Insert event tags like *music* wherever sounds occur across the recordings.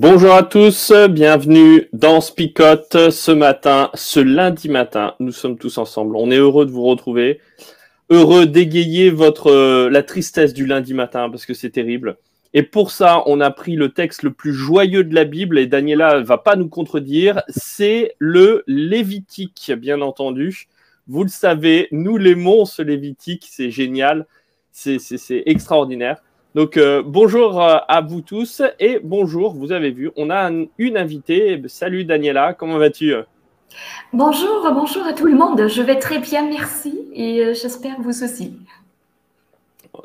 Bonjour à tous, bienvenue dans Spicote ce matin, ce lundi matin. Nous sommes tous ensemble. On est heureux de vous retrouver, heureux d'égayer votre euh, la tristesse du lundi matin parce que c'est terrible. Et pour ça, on a pris le texte le plus joyeux de la Bible et Daniela va pas nous contredire. C'est le Lévitique, bien entendu. Vous le savez, nous l'aimons ce Lévitique, c'est génial, c'est extraordinaire. Donc euh, bonjour euh, à vous tous et bonjour, vous avez vu, on a une invitée. Salut Daniela, comment vas-tu? Bonjour, bonjour à tout le monde. Je vais très bien, merci et euh, j'espère vous aussi.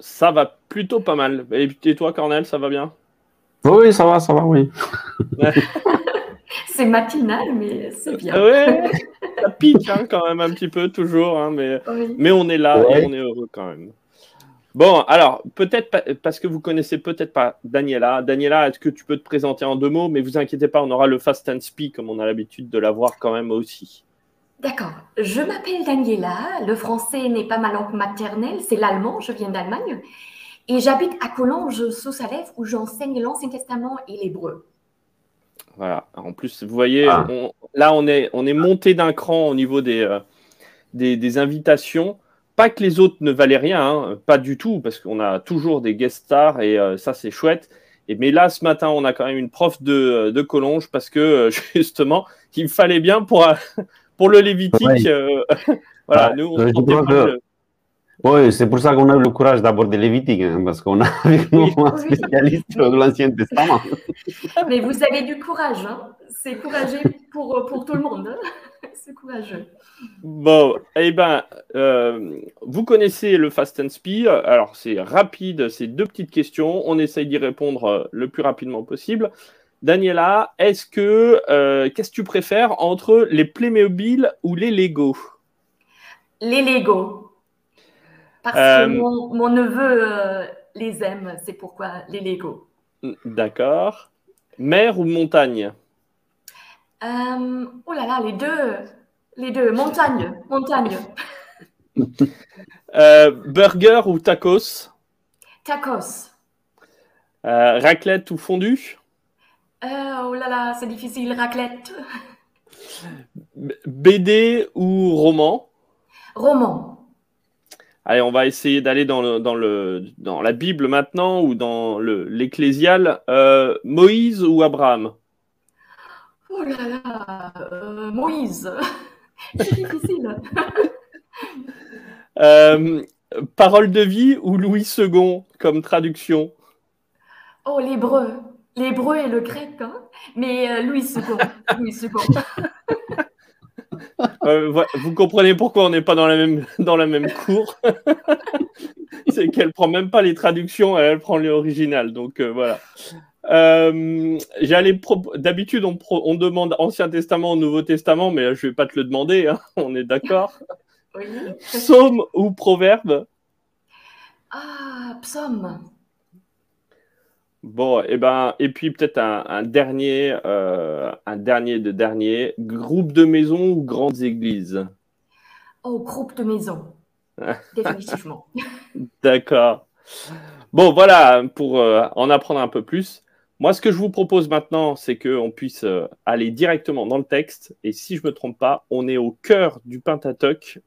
Ça va plutôt pas mal. Et toi, Cornel, ça va bien? Oui, ça va, ça va, oui. *laughs* c'est matinal, mais c'est bien. Ouais, *laughs* ça pique hein, quand même un petit peu, toujours, hein, mais, mais on est là et on est heureux quand même. Bon, alors, peut-être parce que vous connaissez peut-être pas Daniela. Daniela, est-ce que tu peux te présenter en deux mots? Mais vous inquiétez pas, on aura le fast and speak comme on a l'habitude de l'avoir quand même aussi. D'accord. Je m'appelle Daniela. Le français n'est pas ma langue maternelle, c'est l'allemand. Je viens d'Allemagne. Et j'habite à Collonges, sous Salève, où j'enseigne l'Ancien Testament et l'hébreu. Voilà. En plus, vous voyez, ah. là, on est, on est monté d'un cran au niveau des, euh, des, des invitations. Pas que les autres ne valaient rien, hein, pas du tout, parce qu'on a toujours des guest stars et euh, ça c'est chouette. Et, mais là, ce matin, on a quand même une prof de, de Collonges parce que euh, *laughs* justement, il fallait bien pour, euh, *laughs* pour le Lévitique. *laughs* voilà, nous, on Oui, c'est pour ça qu'on a eu le courage d'aborder Lévitique, hein, parce qu'on a avec nous un spécialiste de l'Ancien *laughs* Testament. *laughs* Mais vous avez du courage, hein c'est courageux pour, pour tout le monde. Hein *laughs* c'est courageux. Bon, eh ben, euh, vous connaissez le Fast and Speed. Alors, c'est rapide, c'est deux petites questions. On essaye d'y répondre euh, le plus rapidement possible. Daniela, est-ce que euh, qu'est-ce que tu préfères entre les Playmobil ou les Lego? Les Lego. Parce que mon, mon neveu les aime, c'est pourquoi les Lego. D'accord. Mer ou montagne? Oh là là, les deux. Les deux, montagne, montagne. Euh, burger ou tacos? Tacos. Euh, raclette ou fondue? Euh, Oh là là, c'est difficile, raclette. BD ou roman? Roman. Allez, on va essayer d'aller dans, le, dans, le, dans la Bible maintenant ou dans l'Ecclésial. Moïse ou Abraham? Oh là là, Moïse. *laughs* C'est difficile. *laughs* Euh, parole de vie ou Louis II comme traduction? Oh, l'hébreu. L'hébreu et le grec, hein mais euh, Louis II. Louis II. *laughs* *laughs* Euh, vous comprenez pourquoi on n'est pas dans la même, *laughs* dans la même cour? *laughs* C'est qu'elle prend même pas les traductions, elle, prend l'original. Donc voilà. Euh, j'allais D'habitude, on, demande Ancien Testament, Nouveau Testament, mais je vais pas te le demander, hein, on est d'accord? oui. Psaume ou proverbe? Ah, psaume. Bon, et eh ben, et puis peut-être un, dernier, euh, un dernier de dernier, groupe de maisons ou grandes églises? Oh, groupe de maisons, *laughs* définitivement. D'accord. Bon, voilà, pour euh, en apprendre un peu plus, moi, ce que je vous propose maintenant, c'est qu'on puisse euh, aller directement dans le texte. Et si je ne me trompe pas, on est au cœur du Pentateuch.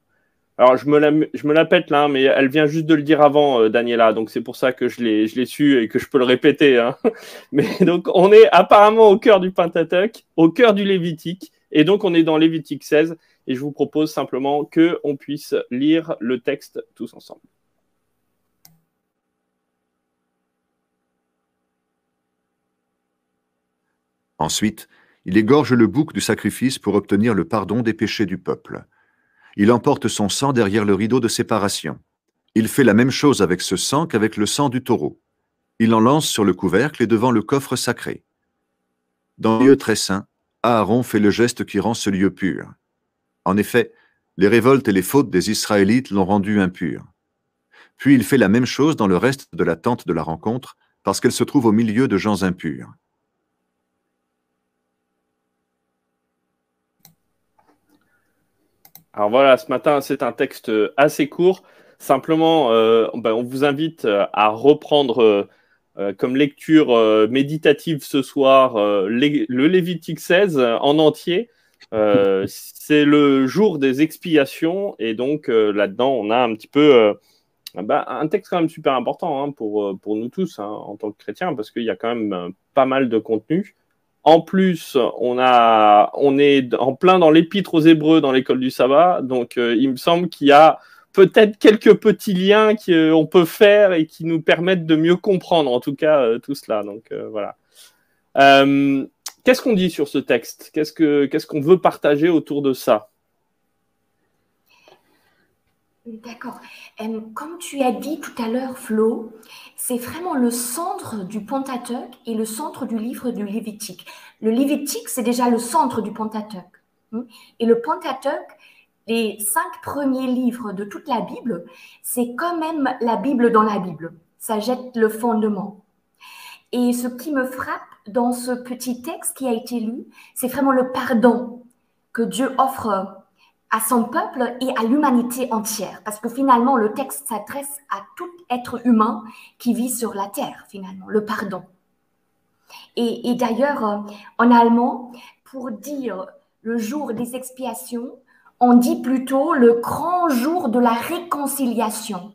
Alors, je me, la, pète là, hein, mais elle vient juste de le dire avant, euh, Daniela. Donc, c'est pour ça que je l'ai su et que je peux le répéter. Hein. *laughs* Mais donc, on est apparemment au cœur du Pentateuch, au cœur du Lévitique. Et donc, on est dans Lévitique 16. Et je vous propose simplement qu'on puisse lire le texte tous ensemble. Ensuite, il égorge le bouc du sacrifice pour obtenir le pardon des péchés du peuple. Il emporte son sang derrière le rideau de séparation. Il fait la même chose avec ce sang qu'avec le sang du taureau. Il en lance sur le couvercle et devant le coffre sacré. Dans le lieu très saint, Aaron fait le geste qui rend ce lieu pur. En effet, les révoltes et les fautes des Israélites l'ont rendu impur. Puis il fait la même chose dans le reste de la tente de la rencontre, parce qu'elle se trouve au milieu de gens impurs. Alors voilà, ce matin, c'est un texte assez court. Simplement, euh, ben, on vous invite à reprendre euh, comme lecture euh, méditative ce soir le Lévitique 16 en entier. c'est le jour des expiations et donc là-dedans, on a un petit peu ben, un texte quand même super important hein, pour, pour nous tous hein, en tant que chrétiens parce qu'il y a quand même pas mal de contenu. En plus, on, est en plein dans l'épître aux Hébreux dans l'école du sabbat. Donc, euh, il me semble qu'il y a peut-être quelques petits liens qu'on peut faire et qui nous permettent de mieux comprendre, en tout cas, euh, tout cela. Donc, euh, voilà. qu'est-ce qu'on dit sur ce texte? Qu'est-ce qu'on veut partager autour de ça? D'accord. comme tu as dit tout à l'heure, Flo, c'est vraiment le centre du Pentateuque et le centre du livre du Lévitique. Le Lévitique, c'est déjà le centre du Pentateuque. Hein. Et le Pentateuque, les cinq premiers livres de toute la Bible, c'est quand même la Bible dans la Bible. Ça jette le fondement. Et ce qui me frappe dans ce petit texte qui a été lu, c'est vraiment le pardon que Dieu offre à son peuple et à l'humanité entière. Parce que finalement, le texte s'adresse à tout être humain qui vit sur la terre, finalement, le pardon. Et, d'ailleurs, euh, en allemand, pour dire le jour des expiations, on dit plutôt le grand jour de la réconciliation.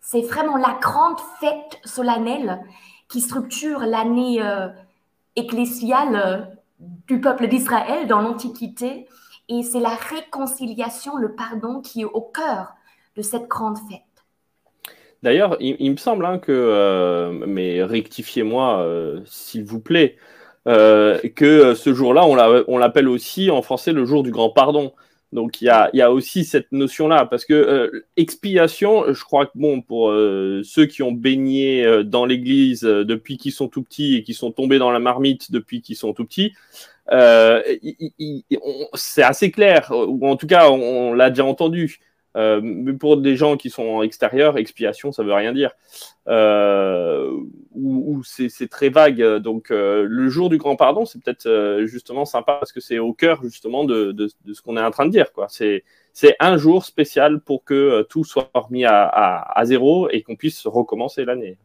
C'est vraiment la grande fête solennelle qui structure l'année euh, ecclésiale euh, du peuple d'Israël dans l'Antiquité et c'est la réconciliation, le pardon qui est au cœur de cette grande fête. D'ailleurs, il, me semble hein, que, euh, mais rectifiez-moi euh, s'il vous plaît, euh, que ce jour-là, on l'appelle aussi en français le jour du grand pardon. Donc il y a, aussi cette notion-là, parce que expiation, je crois que bon, pour ceux qui ont baigné dans l'Église depuis qu'ils sont tout petits et qui sont tombés dans la marmite depuis qu'ils sont tout petits, c'est assez clair, ou en tout cas, on, l'a déjà entendu. Euh, mais pour des gens qui sont en extérieur, expiation, ça veut rien dire. Euh, ou, c'est très vague. Donc, le jour du grand pardon, c'est peut-être justement sympa parce que c'est au cœur justement de, ce qu'on est en train de dire. C'est un jour spécial pour que tout soit remis à zéro et qu'on puisse recommencer l'année.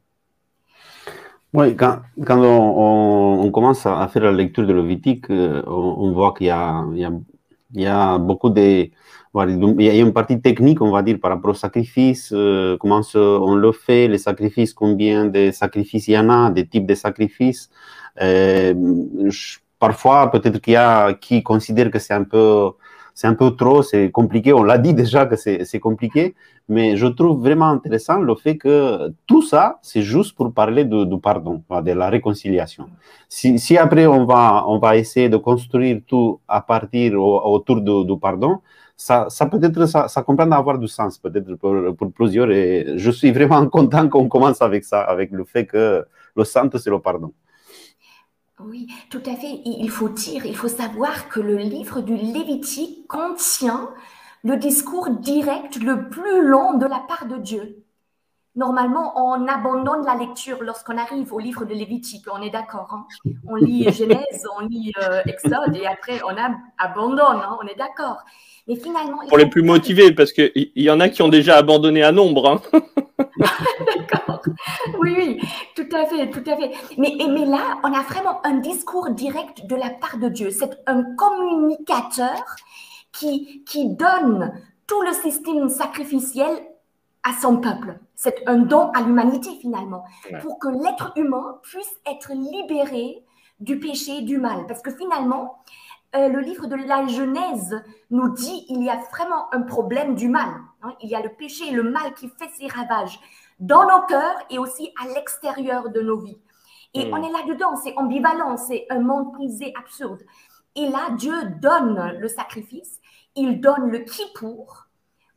Oui, quand, on, commence à faire la lecture de Levitique, euh, on, voit qu'il y, a, beaucoup de... Il y a une partie technique, on va dire, par rapport au sacrifice, euh, comment on le fait, les sacrifices, combien de sacrifices il y en a, des types de sacrifices. Euh, parfois, peut-être qu'il y a qui considèrent que c'est un peu c'est un peu trop, c'est compliqué. On l'a dit déjà que c'est compliqué, mais je trouve vraiment intéressant le fait que tout ça, c'est juste pour parler du pardon, de la réconciliation. Si, après on va, on va essayer de construire tout à partir autour du, pardon, ça, ça peut-être, ça, ça à avoir du sens peut-être pour, plusieurs. Et je suis vraiment *laughs* content qu'on commence avec ça, avec le fait que le centre, c'est le pardon. Oui, tout à fait. Il faut dire, il faut savoir que le livre du Lévitique contient le discours direct le plus long de la part de Dieu. Normalement, on abandonne la lecture lorsqu'on arrive au livre de Lévitique, on est d'accord. Hein. On lit *laughs* Genèse, on lit euh, Exode et après on abandonne, hein, on est d'accord. Mais finalement. Pour les plus motivés, parce qu'il y en a qui ont déjà abandonné à nombre. Hein. d'accord. *laughs* Oui, oui, tout à fait, tout à fait. Mais, mais là, on a vraiment un discours direct de la part de Dieu. C'est un communicateur qui, qui donne tout le système sacrificiel à son peuple. C'est un don à l'humanité finalement, pour que l'être humain puisse être libéré du péché, du mal. Parce que finalement, euh, le livre de la Genèse nous dit il y a vraiment un problème du mal. Hein. Il y a le péché et le mal qui fait ses ravages dans nos cœurs et aussi à l'extérieur de nos vies. Et on est là-dedans, c'est ambivalent, c'est un monde prisé absurde. Et là, Dieu donne le sacrifice, il donne le kippour,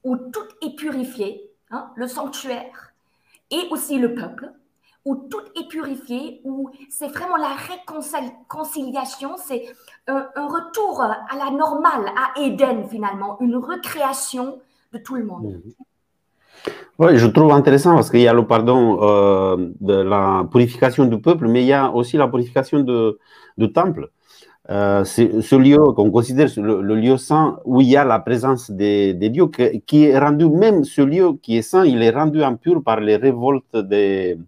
où tout est purifié, hein, le sanctuaire, et aussi le peuple, où tout est purifié, où c'est vraiment la réconciliation, c'est un, retour à la normale, à Éden finalement, une recréation de tout le monde. Mhm. Oui, je trouve intéressant parce qu'il y a le pardon euh, de la purification du peuple, mais il y a aussi la purification de, du temple. Euh, ce lieu qu'on considère le, lieu saint où il y a la présence des, dieux, qui est rendu, même ce lieu qui est saint, il est rendu impur par les révoltes des.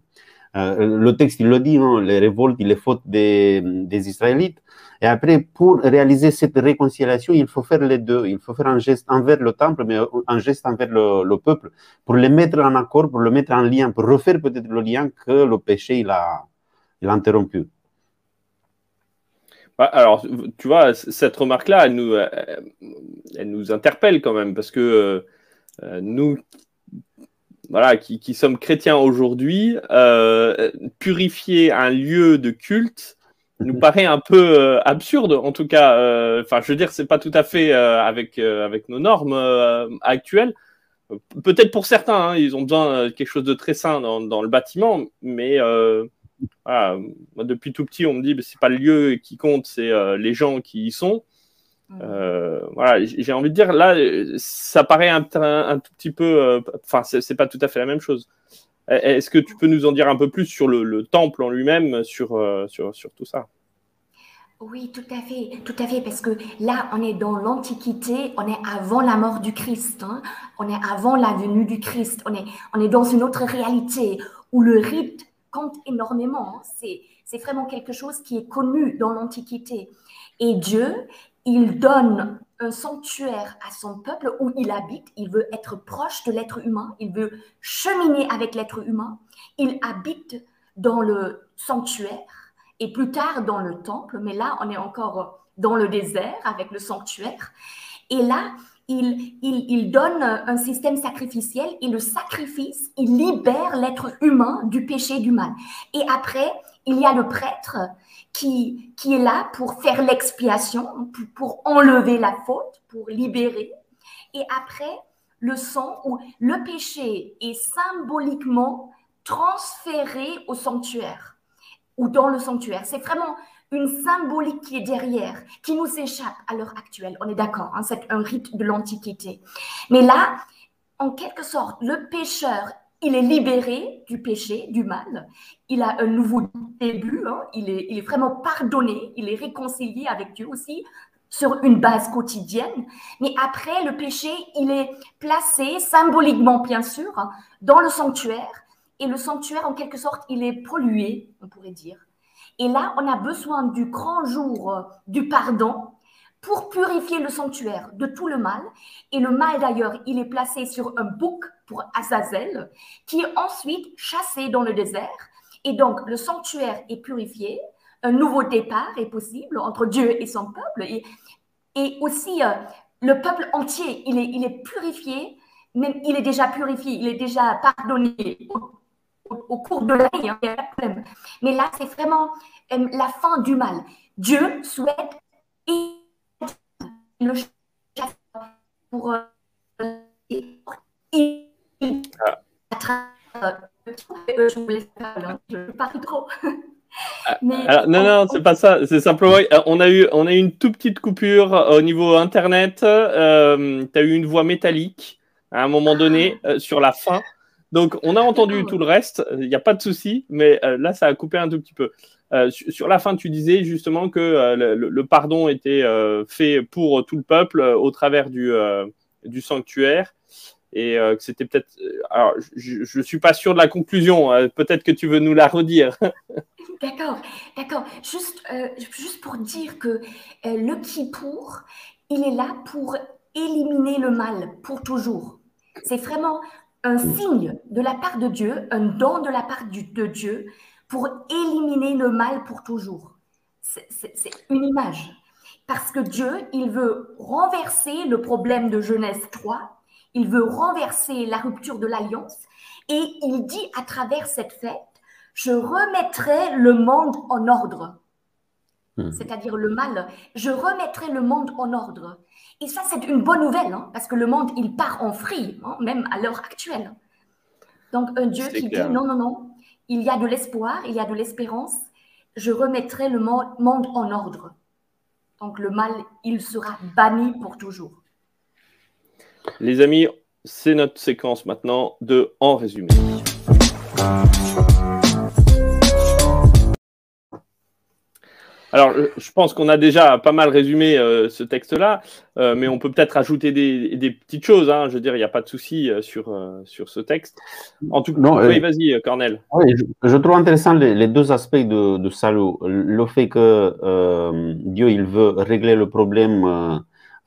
Euh, le texte, il le dit, hein, les révoltes, les fautes des, Israélites. Et après, pour réaliser cette réconciliation, il faut faire les deux. Il faut faire un geste envers le temple, mais un geste envers le, le peuple, pour les mettre en accord, pour le mettre en lien, pour refaire peut-être le lien que le péché il a, a interrompu. Alors, tu vois, cette remarque-là, elle nous, elle nous interpelle quand même, parce que euh, nous, voilà, qui, qui sommes chrétiens aujourd'hui, euh, purifier un lieu de culte, nous paraît un peu euh, absurde, en tout cas. euh, Enfin, je veux dire, c'est pas tout à fait euh, avec euh, avec nos normes euh, actuelles. Peut-être pour certains, hein, ils ont besoin de quelque chose de très sain dans, dans le bâtiment, mais euh, voilà, moi, depuis tout petit, on me dit que c'est pas le lieu qui compte, c'est euh, les gens qui y sont. Euh, voilà, j'ai envie de dire là, ça paraît un, un, un tout petit peu, euh, enfin, c'est pas tout à fait la même chose. Est-ce que tu peux nous en dire un peu plus sur le, le temple en lui-même, sur, euh, sur, sur tout ça? Oui, tout à fait, tout à fait, parce que là, on est dans l'Antiquité, on est avant la mort du Christ, hein, on est avant la venue du Christ, on est, on est dans une autre réalité où le rite compte énormément. Hein, c'est, c'est vraiment quelque chose qui est connu dans l'Antiquité. Et Dieu, il donne un sanctuaire à son peuple où il habite, il veut être proche de l'être humain, il veut cheminer avec l'être humain, il habite dans le sanctuaire et plus tard dans le temple, mais là on est encore dans le désert avec le sanctuaire. Et là, il, donne un système sacrificiel et le sacrifice, il libère l'être humain du péché du mal. Et après, il y a le prêtre qui, est là pour faire l'expiation, pour, pour, enlever la faute, pour libérer. Et après, le sang ou le péché est symboliquement transféré au sanctuaire ou dans le sanctuaire. C'est vraiment une symbolique qui est derrière, qui nous échappe à l'heure actuelle. On est d'accord, hein, c'est un rite de l'Antiquité. Mais là, en quelque sorte, le pécheur il est libéré du péché, du mal. Il a un nouveau début. Hein. Il, est, vraiment pardonné. Il est réconcilié avec Dieu aussi sur une base quotidienne. Mais après, le péché, il est placé symboliquement, bien sûr, hein, dans le sanctuaire. Et le sanctuaire, en quelque sorte, il est pollué, on pourrait dire. Et là, on a besoin du grand jour euh, du pardon pour purifier le sanctuaire de tout le mal. Et le mal, d'ailleurs, il est placé sur un bouc pour Azazel, qui est ensuite chassé dans le désert. Et donc, le sanctuaire est purifié, un nouveau départ est possible entre Dieu et son peuple. Et, aussi, euh, le peuple entier, il est, il est purifié, même il est déjà purifié, il est déjà pardonné au, cours de l'année, hein, il n'y a pas de problème. Mais là, c'est vraiment euh, la fin du mal. Dieu souhaite le chasse pour euh, je parle trop. Mais Alors, non, non, c'est pas ça. C'est simplement, on a eu, on a eu une toute petite coupure au niveau internet. Euh, tu as eu une voix métallique à un moment donné euh, sur la fin. Donc, on a entendu tout le reste. Il n'y a pas de souci, mais euh, là, ça a coupé un tout petit peu. Euh, sur la fin, tu disais justement que euh, le, le, pardon était fait pour tout le peuple au travers du, du sanctuaire et que c'était peut-être. Alors, je ne suis pas sûr de la conclusion. peut-être que tu veux nous la redire. *laughs* d'accord, d'accord. Juste, juste pour dire que le Kippour, il est là pour éliminer le mal pour toujours. C'est vraiment un signe de la part de Dieu, un don de la part du, de Dieu pour éliminer le mal pour toujours. C'est une image. Parce que Dieu, il veut renverser le problème de Genèse 3, il veut renverser la rupture de l'alliance, et il dit à travers cette fête je remettrai le monde en ordre. Mhm. C'est-à-dire le mal. Je remettrai le monde en ordre. Et ça, c'est une bonne nouvelle, hein, parce que le monde, il part en free, hein, même à l'heure actuelle. Donc, un Dieu qui clair. dit non, non, non, il y a de l'espoir, il y a de l'espérance, je remettrai le mo- monde en ordre. Donc, le mal, il sera banni pour toujours. Les amis, c'est notre séquence maintenant de En résumé. Alors, je- pense qu'on a déjà pas mal résumé euh, ce texte-là, euh, mais on peut peut-être ajouter des, des petites choses. hein. Je veux dire, il n'y a pas de souci euh, sur, euh, sur ce texte. En tout cas, oui, vas-y, Cornel. Oui, je, je trouve intéressant les, les deux aspects de, de salut. Le fait que Dieu il veut régler le problème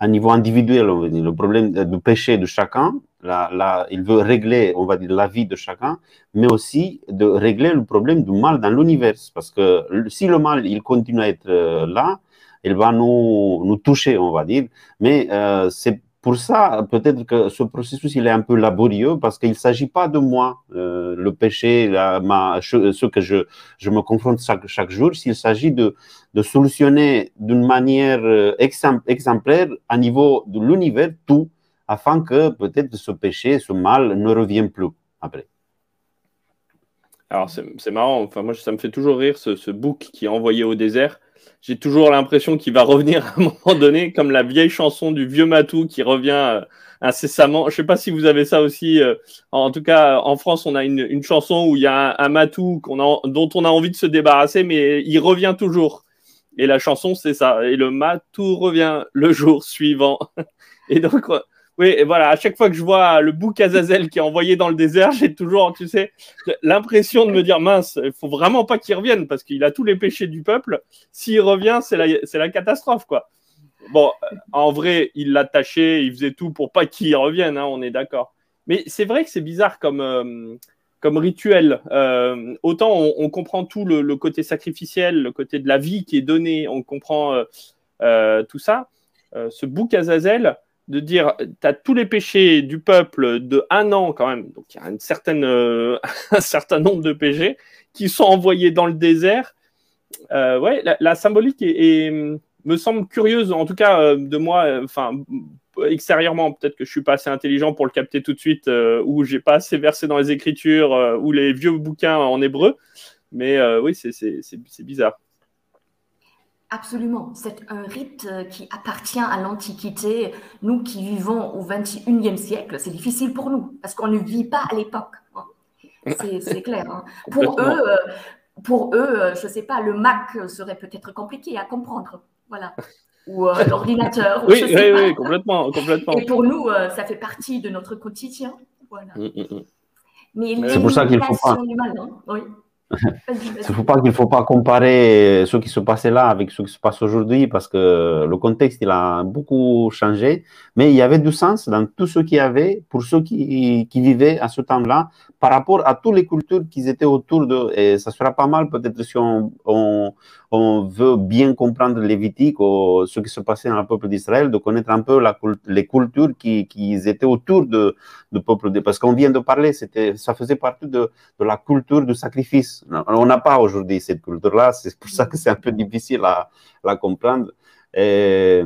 à niveau individuel, on va dire, le problème du péché de chacun. Là, là, il veut régler, on va dire, la vie de chacun, mais aussi de régler le problème du mal dans l'univers. Parce que si le mal il continue à être euh, là, il va nous, nous toucher, on va dire. Mais euh, c'est pour ça, peut-être que ce processus, il est un peu laborieux parce qu'il ne s'agit pas de moi, euh, le péché, la, ma, ce que je, je me confronte chaque, chaque jour, s'il s'agit de, de solutionner d'une manière euh, exem- exemplaire à niveau de l'univers tout, afin que peut-être ce péché, ce mal ne revienne plus après. Alors, c'est marrant. Enfin, moi, ça me fait toujours rire ce, ce bouc qui est envoyé au désert. J'ai toujours l'impression qu'il va revenir à un moment donné, comme la vieille chanson du vieux Matou qui revient euh, incessamment. Je sais pas si vous avez ça aussi. euh, En tout cas, en France, on a une, chanson où il y a un, Matou dont on a envie de se débarrasser, mais il revient toujours. Et la chanson, c'est ça. Et le Matou revient le jour suivant. *laughs* Et donc, oui, et voilà, à chaque fois que je vois le bouc Azazel qui est envoyé dans le désert, *laughs* j'ai toujours, tu sais, l'impression de me dire mince, il faut vraiment pas qu'il revienne parce qu'il a tous les péchés du peuple. S'il revient, c'est la, la catastrophe, quoi. Bon, en vrai, il l'attachait, il faisait tout pour pas qu'il revienne, hein, on est d'accord. Mais c'est vrai que c'est bizarre comme, euh, comme rituel. Euh, autant on, on comprend tout le, le côté sacrificiel, le côté de la vie qui est donné, on comprend euh, euh, tout ça. Euh, ce bouc Azazel, de dire tu as tous les péchés du peuple de un an quand même, donc il y a euh, *laughs* un certain nombre de péchés qui sont envoyés dans le désert. Euh, la, symbolique me semble curieuse, en tout cas euh, de moi, euh, enfin extérieurement, peut-être que je suis pas assez intelligent pour le capter tout de suite, ou j'ai pas assez versé dans les écritures ou les vieux bouquins en hébreu, mais oui, c'est bizarre. Absolument. C'est un rite euh, qui appartient à l'Antiquité. Nous qui vivons au XXIe siècle, c'est difficile pour nous parce qu'on ne vit pas à l'époque. hein. C'est clair. hein. *laughs* Pour Complètement. eux, euh, pour eux, euh, je ne sais pas, le Mac serait peut-être compliqué à comprendre. Voilà. *laughs* Ou euh, l'ordinateur. ou Oui, oui, pas. oui, complètement, complètement. Et pour nous, euh, ça fait partie de notre quotidien. Voilà. Mm, mm, mm. Mais C'est pour ça qu'il faut pas- hein. Oui. Il ne faut pas qu'il faut pas comparer ce qui se passait là avec ce qui se passe aujourd'hui parce que le contexte il a beaucoup changé, mais il y avait du sens dans tout ce qu'il y avait pour ceux qui, qui vivaient à ce temps-là par rapport à toutes les cultures qui étaient autour d'eux. Et ça sera pas mal peut-être si on, on, on veut bien comprendre Lévitique ou ce qui se passait dans le peuple d'Israël, de connaître un peu la, les cultures qui, qui étaient autour de, du peuple de, parce qu'on vient de parler, c'était, ça faisait partie de, de la culture du sacrifice. On n'a pas aujourd'hui cette culture-là, c'est pour ça que c'est un peu difficile à, à comprendre. Et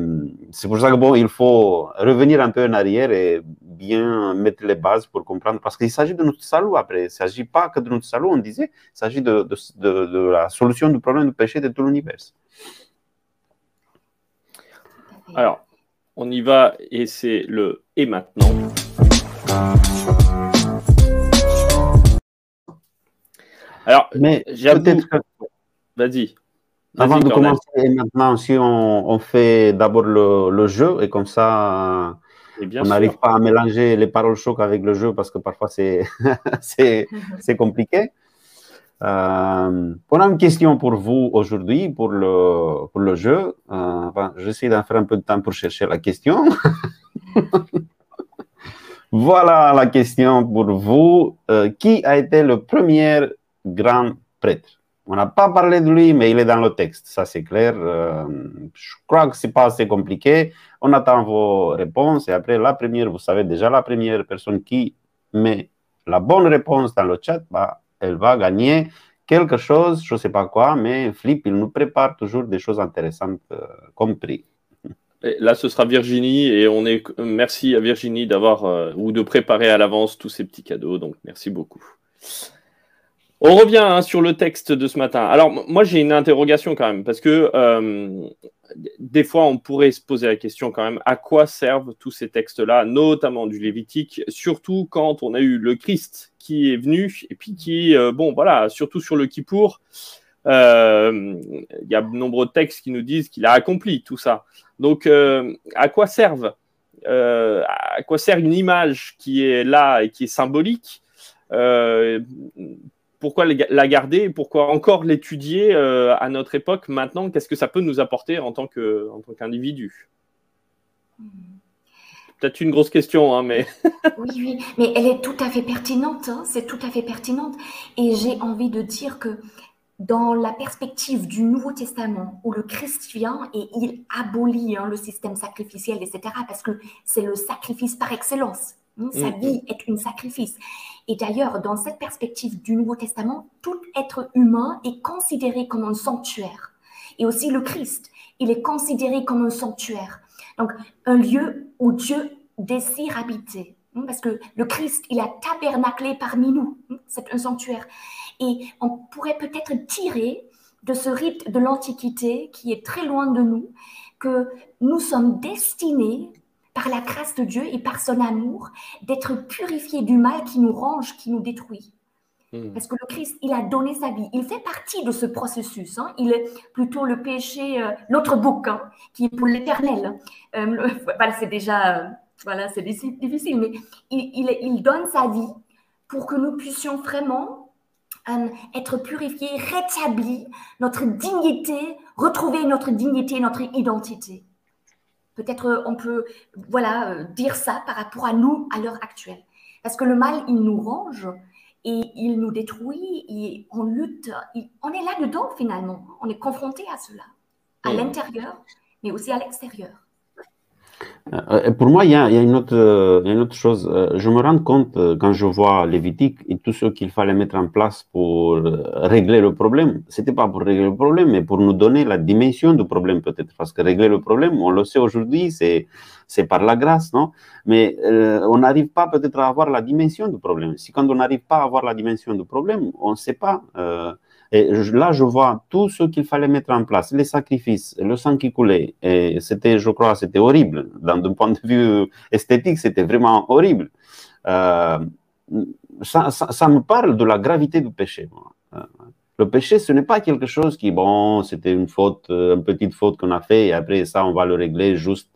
C'est pour ça que bon, il faut revenir un peu en arrière et bien mettre les bases pour comprendre, parce qu'il s'agit de notre salut après. Il ne s'agit pas que de notre salut, on disait, il s'agit de, de, de, de la solution du problème du péché de tout l'univers. Alors, on y va et c'est le et maintenant. Alors, Mais peut-être que vas-y. Avant de commencer, maintenant, si on, on fait d'abord le, le jeu, et comme ça, Et bien on n'arrive pas à mélanger les paroles choc avec le jeu parce que parfois c'est *laughs* c'est *laughs* c'est compliqué. Euh, on a une question pour vous aujourd'hui pour le, pour le jeu. Euh, enfin, J'essaie d'en faire un peu de temps pour chercher la question. *laughs* voilà la question pour vous. Euh, qui a été le premier grand prêtre? On n'a pas parlé de lui, mais il est dans le texte, ça c'est clair. Euh, je crois que c'est pas assez compliqué. On attend vos réponses et après la première, vous savez déjà la première personne qui met la bonne réponse dans le chat, bah, elle va gagner quelque chose, je ne sais pas quoi, mais Flip, il nous prépare toujours des choses intéressantes euh, compris. là, ce sera Virginie et on est merci à Virginie d'avoir euh, ou de préparer à l'avance tous ces petits cadeaux. Donc, merci beaucoup. On revient hein, sur le texte de ce matin. Alors, moi, j'ai une interrogation quand même, parce que euh, des fois, on pourrait se poser la question quand même, à quoi servent tous ces textes-là, notamment du Lévitique, surtout quand on a eu le Christ qui est venu, et puis qui, euh, bon, voilà, surtout sur le Kippour, euh, il y a de nombreux textes qui nous disent qu'il a accompli tout ça. Donc, à quoi servent À quoi sert une image qui est là et qui est symbolique pourquoi la garder Pourquoi encore l'étudier euh, à notre époque maintenant Qu'est-ce que ça peut nous apporter en tant qu'individu? Peut-être une grosse question, hein, mais. *laughs* oui, oui, mais elle est tout à fait pertinente. Hein, c'est tout à fait pertinente. Et j'ai envie de dire que dans la perspective du Nouveau Testament, où le Christ vient et il abolit hein, le système sacrificiel, etc., parce que c'est le sacrifice par excellence. Sa mm. vie est un sacrifice. Et d'ailleurs, dans cette perspective du Nouveau Testament, tout être humain est considéré comme un sanctuaire. Et aussi le Christ, il est considéré comme un sanctuaire. Donc, un lieu où Dieu désire habiter. Hein, parce que le Christ, il a tabernaclé parmi nous. Hein, c'est un sanctuaire. Et on pourrait peut-être tirer de ce rite de l'Antiquité qui est très loin de nous, que nous sommes destinés par la grâce de Dieu et par son amour, d'être purifiés du mal qui nous range, qui nous détruit. Hmm. Parce que le Christ, il a donné sa vie. Il fait partie de ce processus. Hein. Il est plutôt le péché, euh, l'autre bouc, hein, qui est pour l'éternel. Euh, *laughs* voilà, c'est déjà, euh, voilà, c'est difficile, mais il, il, donne sa vie pour que nous puissions vraiment être purifiés, rétablir notre dignité, retrouver notre dignité, notre identité. Peut-être euh, on peut voilà, euh, dire ça par rapport à nous à l'heure actuelle. Parce que le mal, il nous range et il nous détruit et on lutte. on est là-dedans finalement. On est confronté à cela, à l'intérieur, mais aussi à l'extérieur. Euh, pour moi, il y, a, une autre, chose. Euh, je me rends compte euh, quand je vois Lévitique et tout ce qu'il fallait mettre en place pour régler le problème. C'était pas pour régler le problème, mais pour nous donner la dimension du problème peut-être. Parce que régler le problème, on le sait aujourd'hui, c'est par la grâce, non? Mais on n'arrive pas peut-être à avoir la dimension du problème. Si quand on n'arrive pas à avoir la dimension du problème, on ne sait pas. Et là, je vois tout ce qu'il fallait mettre en place, les sacrifices, le sang qui coulait. Et c'était, je crois, c'était horrible. D'un point de vue esthétique, c'était vraiment horrible. Euh, ça, me parle de la gravité du péché. Euh, le péché, ce n'est pas quelque chose qui, bon, c'était une faute, euh, une petite faute qu'on a fait, et après ça, on va le régler juste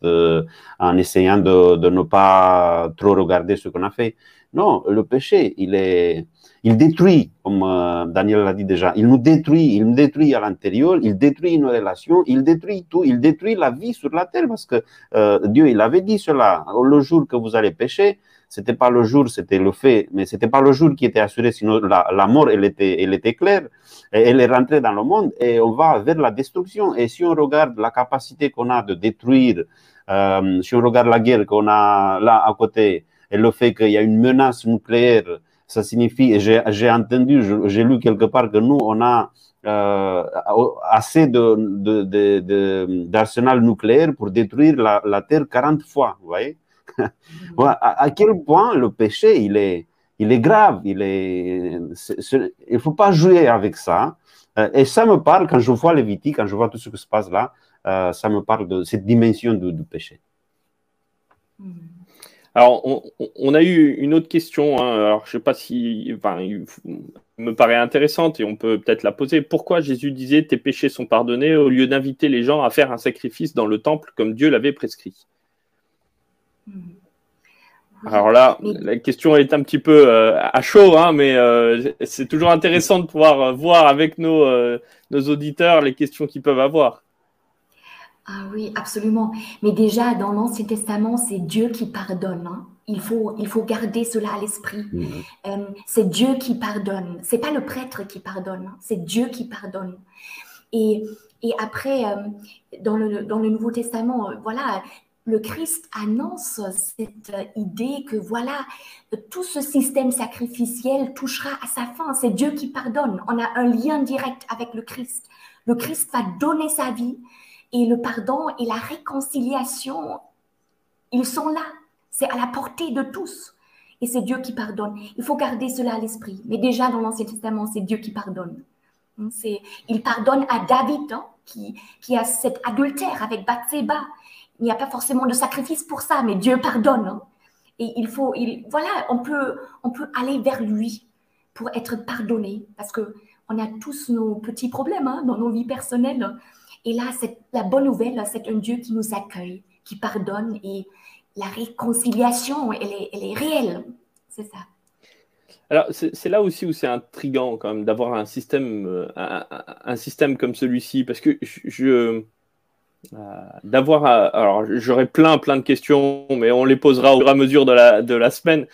en essayant de ne pas trop regarder ce qu'on a fait. Non, le péché, il est, il détruit, comme euh, Daniel l'a dit déjà, il nous détruit, il nous détruit à l'intérieur, il détruit nos relations, il détruit tout, il détruit la vie sur la terre parce que euh, Dieu, il avait dit cela. Le jour que vous allez pécher, c'était pas le jour, c'était le fait, mais c'était pas le jour qui était assuré, sinon la, mort, elle était, elle était claire, elle est rentrée dans le monde et on va vers la destruction. Et si on regarde la capacité qu'on a de détruire, euh, si on regarde la guerre qu'on a là à côté et le fait qu'il y a une menace nucléaire ça signifie, j'ai entendu, j'ai lu quelque part que nous, on a euh, assez d'arsenal de, nucléaire pour détruire la, Terre 40 fois, vous voyez? *laughs* À, quel point le péché, il est, il est grave, il est, il faut pas jouer avec ça. Euh, et ça me parle, quand je vois les Lévitique, quand je vois tout ce qui se passe là, euh, ça me parle de cette dimension du, péché. Hmm. Alors, on, a eu une autre question. Hein. Alors, je sais pas si, enfin, il me paraît intéressante et on peut peut-être la poser. Pourquoi Jésus disait tes péchés sont pardonnés au lieu d'inviter les gens à faire un sacrifice dans le temple comme Dieu l'avait prescrit? Hmm. Alors là, la question est un petit peu euh, à chaud, hein, mais euh, c'est toujours intéressant de pouvoir euh, voir avec nos, nos auditeurs les questions qu'ils peuvent avoir. Ah oui, absolument. Mais déjà, dans l'Ancien Testament, c'est Dieu qui pardonne. Hein. Il, faut, il faut garder cela à l'esprit. Mhm. Euh, c'est Dieu qui pardonne. C'est pas le prêtre qui pardonne, hein. c'est Dieu qui pardonne. Et, et après, euh, dans, le, dans le Nouveau Testament, euh, voilà, le Christ annonce cette idée que voilà, tout ce système sacrificiel touchera à sa fin. C'est Dieu qui pardonne. On a un lien direct avec le Christ. Le Christ va donner sa vie et le pardon et la réconciliation, ils sont là. C'est à la portée de tous. Et c'est Dieu qui pardonne. Il faut garder cela à l'esprit. Mais déjà dans l'Ancien Testament, c'est Dieu qui pardonne. Il pardonne à David, hein, qui, a cet adultère avec Bathsheba il n'y a pas forcément de sacrifice pour ça, mais Dieu pardonne. Hein. Et il faut, il, voilà, on peut, on peut aller vers lui pour être pardonné, parce que on a tous nos petits problèmes hein, dans nos vies personnelles. Et là, c'est la bonne nouvelle, c'est un Dieu qui nous accueille, qui pardonne, et la réconciliation, elle est, elle est réelle. C'est ça. Alors, c'est là aussi où c'est intriguant quand même d'avoir un système, euh, un, un, système comme celui-ci, parce que je, euh, d'avoir. Alors, j'aurais plein, plein de questions, mais on les posera au fur et à mesure de la, de la semaine.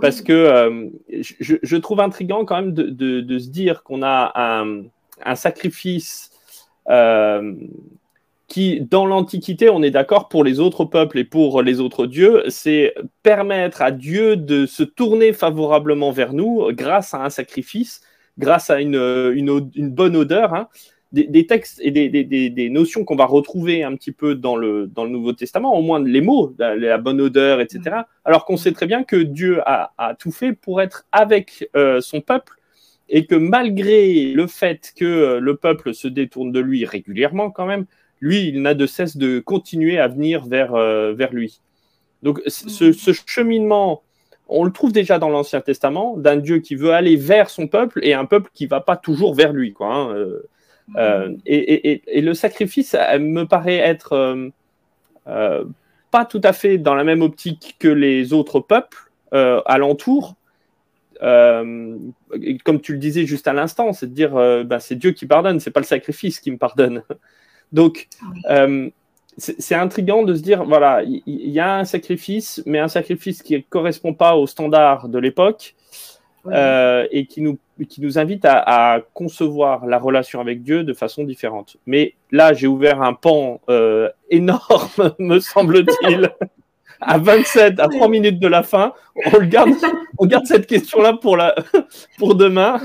Parce que euh, je, je, trouve intriguant quand même de, de, de se dire qu'on a un, un sacrifice euh, qui, dans l'Antiquité, on est d'accord pour les autres peuples et pour les autres dieux, c'est permettre à Dieu de se tourner favorablement vers nous grâce à un sacrifice, grâce à une, une, une bonne odeur. Hein des, textes et des, notions qu'on va retrouver un petit peu dans le, dans le Nouveau Testament, au moins les mots, la, bonne odeur, etc. Mm. Alors qu'on sait très bien que Dieu a, tout fait pour être avec euh, son peuple et que malgré le fait que euh, le peuple se détourne de lui régulièrement quand même, lui, il n'a de cesse de continuer à venir vers, euh, vers lui. Donc ce, mm. ce, cheminement, on le trouve déjà dans l'Ancien Testament, d'un Dieu qui veut aller vers son peuple et un peuple qui va pas toujours vers lui. Quoi, hein, euh, et, le sacrifice me paraît être pas tout à fait dans la même optique que les autres peuples alentour. comme tu le disais juste à l'instant, c'est de dire bah, c'est Dieu qui pardonne, c'est pas le sacrifice qui me pardonne. *laughs* Donc, c'est intriguant de se dire voilà, il y, a un sacrifice, mais un sacrifice qui ne correspond pas aux standards de l'époque et qui nous qui nous invite à, concevoir la relation avec Dieu de façon différente. Mais là, j'ai ouvert un pan euh, *laughs* énorme, me semble-t-il. *laughs* à 27, à 3 minutes de la fin, on, garde, on garde cette question-là pour, la, pour demain.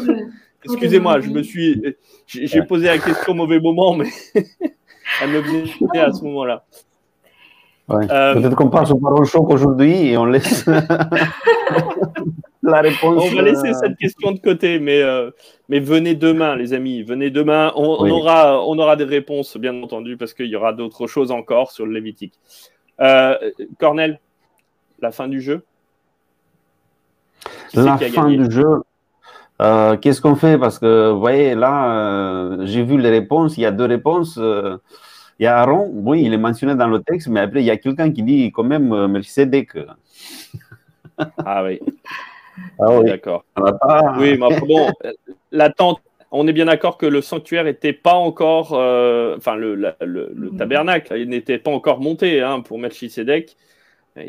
Excusez-moi, je me suis, j'ai posé la question au mauvais moment, mais *laughs* elle me venait à ce moment-là. Euh, Peut-être qu'on passe au parole choc aujourd'hui et on laisse *laughs* la réponse. On va laisser euh, cette question de côté, mais, euh, mais venez demain, les amis. Venez demain. On, aura, on aura des réponses, bien entendu, parce qu'il y aura d'autres choses encore sur le Lévitique. Cornel, la fin du jeu La fin du jeu. Qu'est-ce qu'on fait? Parce que, vous voyez, là, j'ai vu les réponses. Il y a deux réponses. Il y a Aaron, oui, il est mentionné dans le texte, mais après, il y a quelqu'un qui dit quand même euh, Melchizedek. Ah oui. Ah oui. D'accord. Oui, mais bon, l'attente, on est bien d'accord que le sanctuaire n'était pas encore, euh, enfin, le, le, tabernacle, il n'était pas encore monté hein, pour Melchizedek.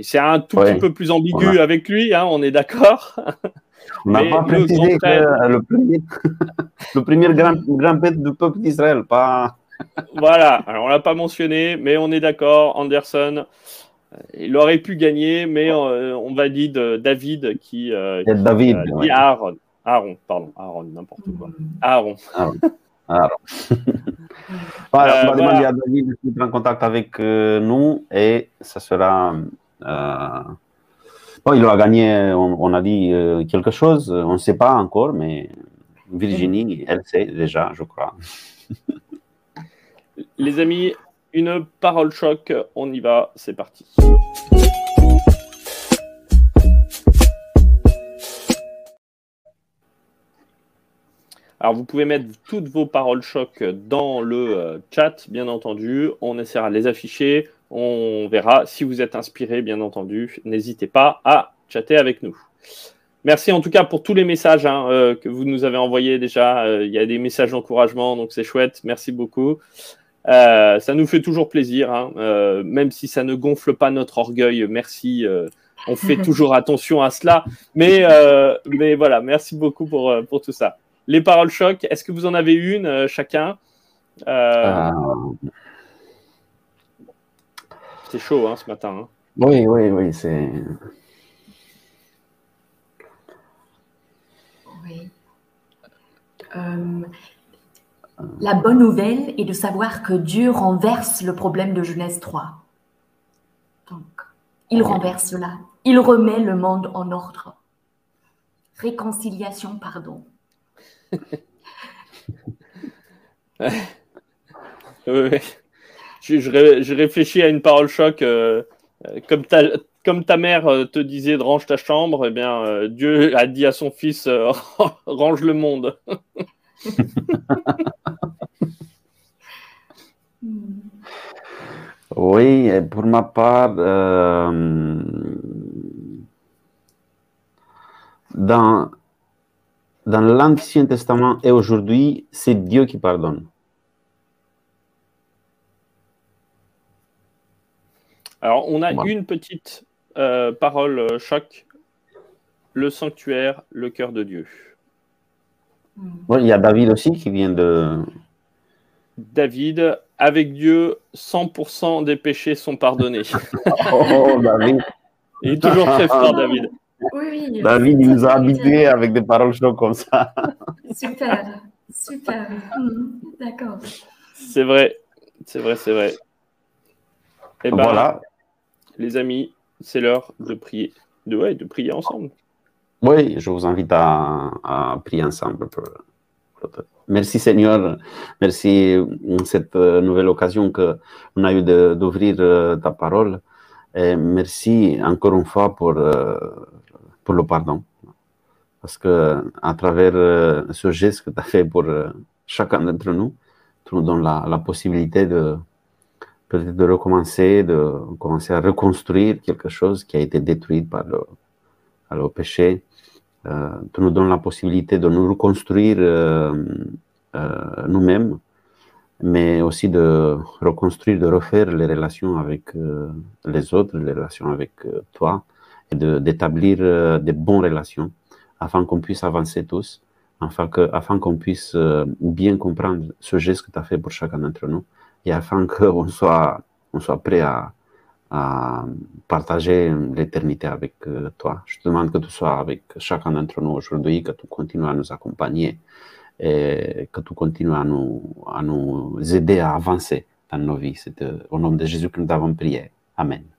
C'est un tout petit peu plus ambigu avec lui, hein, on est d'accord. On n'a pas précisé que le premier, *laughs* le premier grand, grand père du peuple d'Israël, pas voilà, alors on l'a pas mentionné, mais on est d'accord, Anderson, euh, il aurait pu gagner, mais euh, on va dire David qui, euh, David, dit Aaron. Aaron, pardon, Aaron, n'importe quoi. Aaron. Aaron. Aaron. *laughs* voilà, on va demander à David de se mettre en contact avec nous et ça sera. Bon, il aura gagné, on, on a dit quelque chose, on ne sait pas encore, mais Virginie, elle sait déjà, je crois. Les amis, une parole choc, on y va, c'est parti. Alors vous pouvez mettre toutes vos paroles choc dans le euh, chat, bien entendu. On essaiera de les afficher. On verra si vous êtes inspiré, bien entendu. N'hésitez pas à chatter avec nous. Merci en tout cas pour tous les messages hein, euh, que vous nous avez envoyés déjà. Euh, il y a des messages d'encouragement, donc c'est chouette. Merci beaucoup. Euh, ça nous fait toujours plaisir, hein. même si ça ne gonfle pas notre orgueil. Merci. On fait *laughs* toujours attention à cela. Mais, mais voilà, merci beaucoup pour, pour tout ça. Les paroles choc, est-ce que vous en avez une chacun? C'était chaud hein, ce matin. Hein. Oui, oui, oui, c'est. Oui. Euh, la bonne nouvelle est de savoir que Dieu renverse le problème de Genèse 3. Donc, il renverse cela. Il remet le monde en ordre. Réconciliation, pardon. Oui, je, réfléchis à une parole choc. Euh, euh, comme, ta, comme ta mère euh, te disait de range ta chambre, eh bien, Dieu a dit à son fils *laughs* range le monde. *laughs* oui, pour ma part, dans, dans l'Ancien Testament et aujourd'hui, c'est Dieu qui pardonne. Alors, on a une petite euh, parole euh, choc le sanctuaire, le cœur de Dieu. il y a David aussi qui vient de. David, avec Dieu, 100% des péchés sont pardonnés. *laughs* oh, David. Il est toujours très fort, David. Oui, David, il nous a habitués avec des paroles chocs comme ça. *laughs* Super, super. Hmm, d'accord. C'est vrai, c'est vrai, c'est vrai. Et ben, voilà les amis, c'est l'heure de prier, de, de prier ensemble. Oui, je vous invite à, prier ensemble. Merci Seigneur, merci pour cette nouvelle occasion qu'on a eu d'ouvrir euh, ta parole. Et merci encore une fois pour, euh, pour le pardon. Parce que à travers euh, ce geste que tu as fait pour chacun d'entre nous, tu nous donnes la possibilité de, peut-être de recommencer, de commencer à reconstruire quelque chose qui a été détruit par le, le péché. Euh, tu nous donnes la possibilité de nous reconstruire euh, euh, nous-mêmes, mais aussi de reconstruire, de refaire les relations avec les autres, les relations avec toi, d'établir des bonnes relations afin qu'on puisse avancer tous, afin qu'on afin puisse bien comprendre ce geste que tu as fait pour chacun d'entre nous et afin *laughs* qu'on soit, on soit prêt à, à partager l'éternité avec euh, toi. Je te demande que tu sois avec chacun d'entre nous aujourd'hui, que tu continues à nous accompagner et que tu continues à nous, à nous aider à avancer dans nos vies. C'est au nom de Jésus que nous avons prié. Amen.